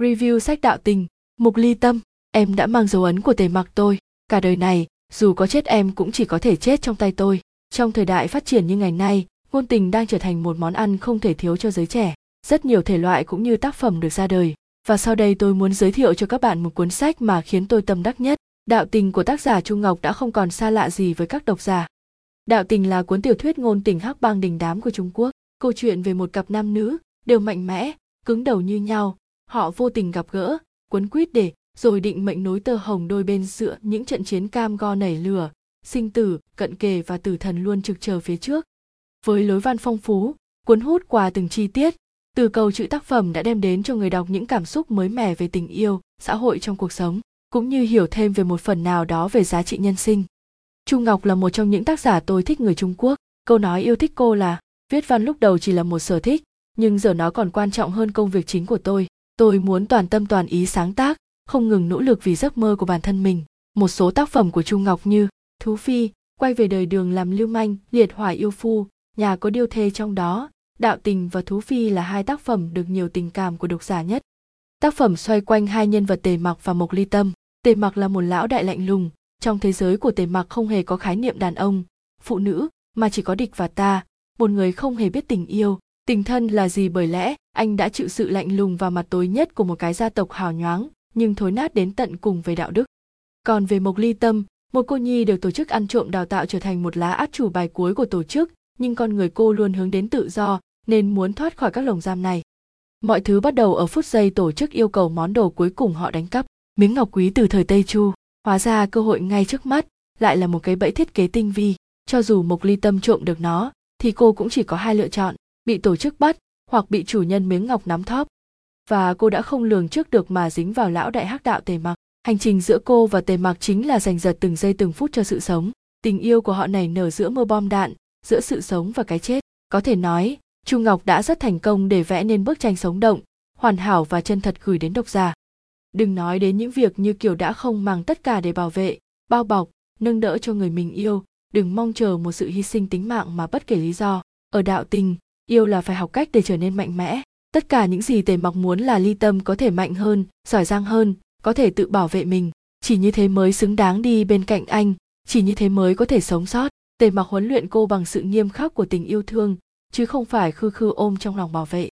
Review sách đạo tình, mục ly tâm, em đã mang dấu ấn của tề mặc tôi. Cả đời này, dù có chết em cũng chỉ có thể chết trong tay tôi. Trong thời đại phát triển như ngày nay, ngôn tình đang trở thành một món ăn không thể thiếu cho giới trẻ. Rất nhiều thể loại cũng như tác phẩm được ra đời. Và sau đây tôi muốn giới thiệu cho các bạn một cuốn sách mà khiến tôi tâm đắc nhất. Đạo tình của tác giả Trung Ngọc đã không còn xa lạ gì với các độc giả. Đạo tình là cuốn tiểu thuyết ngôn tình hắc bang đình đám của Trung Quốc. Câu chuyện về một cặp nam nữ, đều mạnh mẽ, cứng đầu như nhau, họ vô tình gặp gỡ, quấn quýt để, rồi định mệnh nối tơ hồng đôi bên dựa những trận chiến cam go nảy lửa, sinh tử, cận kề và tử thần luôn trực chờ phía trước. Với lối văn phong phú, cuốn hút qua từng chi tiết, từ cầu chữ tác phẩm đã đem đến cho người đọc những cảm xúc mới mẻ về tình yêu, xã hội trong cuộc sống, cũng như hiểu thêm về một phần nào đó về giá trị nhân sinh. Trung ngọc là một trong những tác giả tôi thích người trung quốc. Câu nói yêu thích cô là, viết văn lúc đầu chỉ là một sở thích, nhưng giờ nó còn quan trọng hơn công việc chính của tôi tôi muốn toàn tâm toàn ý sáng tác, không ngừng nỗ lực vì giấc mơ của bản thân mình. Một số tác phẩm của trung ngọc như thú phi, quay về đời đường làm lưu manh, liệt hỏa yêu phu, nhà có điêu thê trong đó, đạo tình và thú phi là hai tác phẩm được nhiều tình cảm của độc giả nhất. Tác phẩm xoay quanh hai nhân vật tề mặc và mộc ly tâm. Tề mặc là một lão đại lạnh lùng. Trong thế giới của tề mặc không hề có khái niệm đàn ông, phụ nữ, mà chỉ có địch và ta, một người không hề biết tình yêu tình thân là gì bởi lẽ anh đã chịu sự lạnh lùng và mặt tối nhất của một cái gia tộc hào nhoáng, nhưng thối nát đến tận cùng về đạo đức. Còn về mộc ly tâm, một cô nhi được tổ chức ăn trộm đào tạo trở thành một lá át chủ bài cuối của tổ chức, nhưng con người cô luôn hướng đến tự do, nên muốn thoát khỏi các lồng giam này. Mọi thứ bắt đầu ở phút giây tổ chức yêu cầu món đồ cuối cùng họ đánh cắp, miếng ngọc quý từ thời tây chu. Hóa ra cơ hội ngay trước mắt lại là một cái bẫy thiết kế tinh vi. Cho dù mộc ly tâm trộm được nó, thì cô cũng chỉ có hai lựa chọn bị tổ chức bắt hoặc bị chủ nhân miếng ngọc nắm thóp. Và cô đã không lường trước được mà dính vào lão đại hắc đạo tề mặc. Hành trình giữa cô và tề mặc chính là giành giật từng giây từng phút cho sự sống. Tình yêu của họ này nở giữa mưa bom đạn, giữa sự sống và cái chết. Có thể nói, chu ngọc đã rất thành công để vẽ nên bức tranh sống động, hoàn hảo và chân thật gửi đến độc giả. Đừng nói đến những việc như kiểu đã không mang tất cả để bảo vệ, bao bọc, nâng đỡ cho người mình yêu. Đừng mong chờ một sự hy sinh tính mạng mà bất kể lý do. Ở đạo tình yêu là phải học cách để trở nên mạnh mẽ. Tất cả những gì tề mặc muốn là ly tâm có thể mạnh hơn, giỏi giang hơn, có thể tự bảo vệ mình. Chỉ như thế mới xứng đáng đi bên cạnh anh. Chỉ như thế mới có thể sống sót. Tề mặc huấn luyện cô bằng sự nghiêm khắc của tình yêu thương, chứ không phải khư khư ôm trong lòng bảo vệ.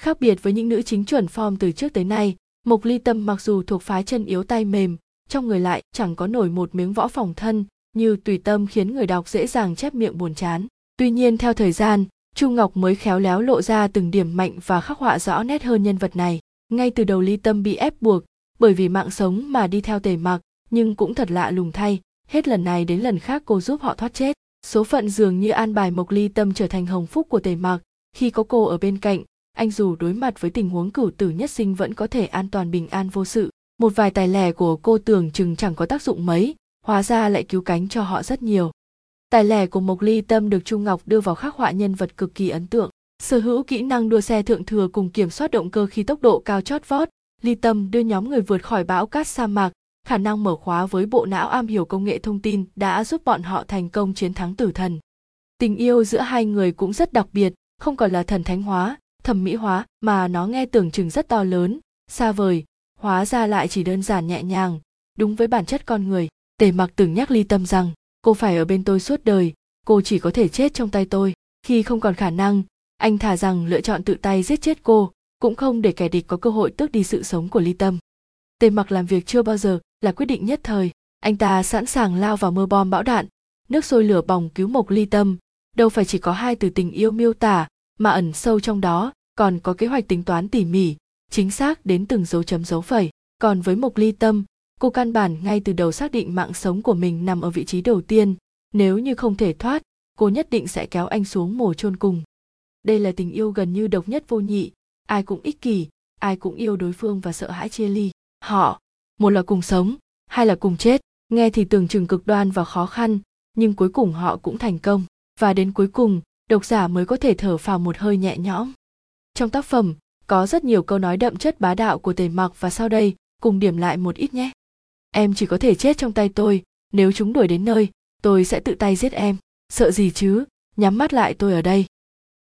Khác biệt với những nữ chính chuẩn form từ trước tới nay, mộc ly tâm mặc dù thuộc phái chân yếu tay mềm, trong người lại chẳng có nổi một miếng võ phòng thân, như tùy tâm khiến người đọc dễ dàng chép miệng buồn chán. Tuy nhiên, theo thời gian Chu Ngọc mới khéo léo lộ ra từng điểm mạnh và khắc họa rõ nét hơn nhân vật này. Ngay từ đầu Ly Tâm bị ép buộc, bởi vì mạng sống mà đi theo tề mặc, nhưng cũng thật lạ lùng thay, hết lần này đến lần khác cô giúp họ thoát chết. Số phận dường như an bài Mộc Ly Tâm trở thành hồng phúc của tề mặc, khi có cô ở bên cạnh, anh dù đối mặt với tình huống cửu tử nhất sinh vẫn có thể an toàn bình an vô sự. Một vài tài lẻ của cô tưởng chừng chẳng có tác dụng mấy, hóa ra lại cứu cánh cho họ rất nhiều. Tài lẻ của Mộc Ly Tâm được Trung Ngọc đưa vào khắc họa nhân vật cực kỳ ấn tượng. Sở hữu kỹ năng đua xe thượng thừa cùng kiểm soát động cơ khi tốc độ cao chót vót, Ly Tâm đưa nhóm người vượt khỏi bão cát sa mạc, khả năng mở khóa với bộ não am hiểu công nghệ thông tin đã giúp bọn họ thành công chiến thắng tử thần. Tình yêu giữa hai người cũng rất đặc biệt, không còn là thần thánh hóa, thẩm mỹ hóa mà nó nghe tưởng chừng rất to lớn, xa vời, hóa ra lại chỉ đơn giản nhẹ nhàng, đúng với bản chất con người. Tề mặc từng nhắc ly tâm rằng cô phải ở bên tôi suốt đời, cô chỉ có thể chết trong tay tôi. Khi không còn khả năng, anh thả rằng lựa chọn tự tay giết chết cô, cũng không để kẻ địch có cơ hội tước đi sự sống của ly tâm. Tề mặc làm việc chưa bao giờ là quyết định nhất thời. Anh ta sẵn sàng lao vào mưa bom bão đạn, nước sôi lửa bỏng cứu mộc ly tâm. Đâu phải chỉ có hai từ tình yêu miêu tả, mà ẩn sâu trong đó còn có kế hoạch tính toán tỉ mỉ, chính xác đến từng dấu chấm dấu phẩy. Còn với mộc ly tâm cô căn bản ngay từ đầu xác định mạng sống của mình nằm ở vị trí đầu tiên. Nếu như không thể thoát, cô nhất định sẽ kéo anh xuống mồ chôn cùng. Đây là tình yêu gần như độc nhất vô nhị. Ai cũng ích kỷ, ai cũng yêu đối phương và sợ hãi chia ly. Họ, một là cùng sống, hai là cùng chết. Nghe thì tưởng chừng cực đoan và khó khăn, nhưng cuối cùng họ cũng thành công. Và đến cuối cùng, độc giả mới có thể thở phào một hơi nhẹ nhõm. Trong tác phẩm, có rất nhiều câu nói đậm chất bá đạo của tề mặc và sau đây, cùng điểm lại một ít nhé em chỉ có thể chết trong tay tôi. Nếu chúng đuổi đến nơi, tôi sẽ tự tay giết em. Sợ gì chứ? Nhắm mắt lại tôi ở đây.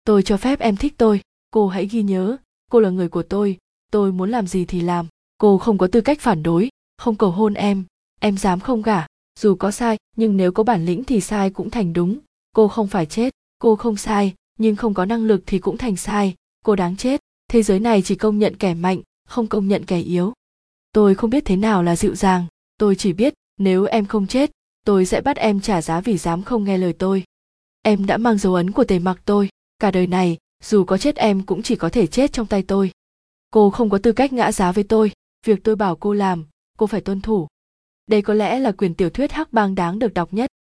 Tôi cho phép em thích tôi. Cô hãy ghi nhớ. Cô là người của tôi. Tôi muốn làm gì thì làm. Cô không có tư cách phản đối. Không cầu hôn em. Em dám không gả. Dù có sai, nhưng nếu có bản lĩnh thì sai cũng thành đúng. Cô không phải chết. Cô không sai, nhưng không có năng lực thì cũng thành sai. Cô đáng chết. Thế giới này chỉ công nhận kẻ mạnh, không công nhận kẻ yếu. Tôi không biết thế nào là dịu dàng tôi chỉ biết, nếu em không chết, tôi sẽ bắt em trả giá vì dám không nghe lời tôi. Em đã mang dấu ấn của tề mặc tôi. Cả đời này, dù có chết em cũng chỉ có thể chết trong tay tôi. Cô không có tư cách ngã giá với tôi. Việc tôi bảo cô làm, cô phải tuân thủ. Đây có lẽ là quyền tiểu thuyết hắc bang đáng được đọc nhất.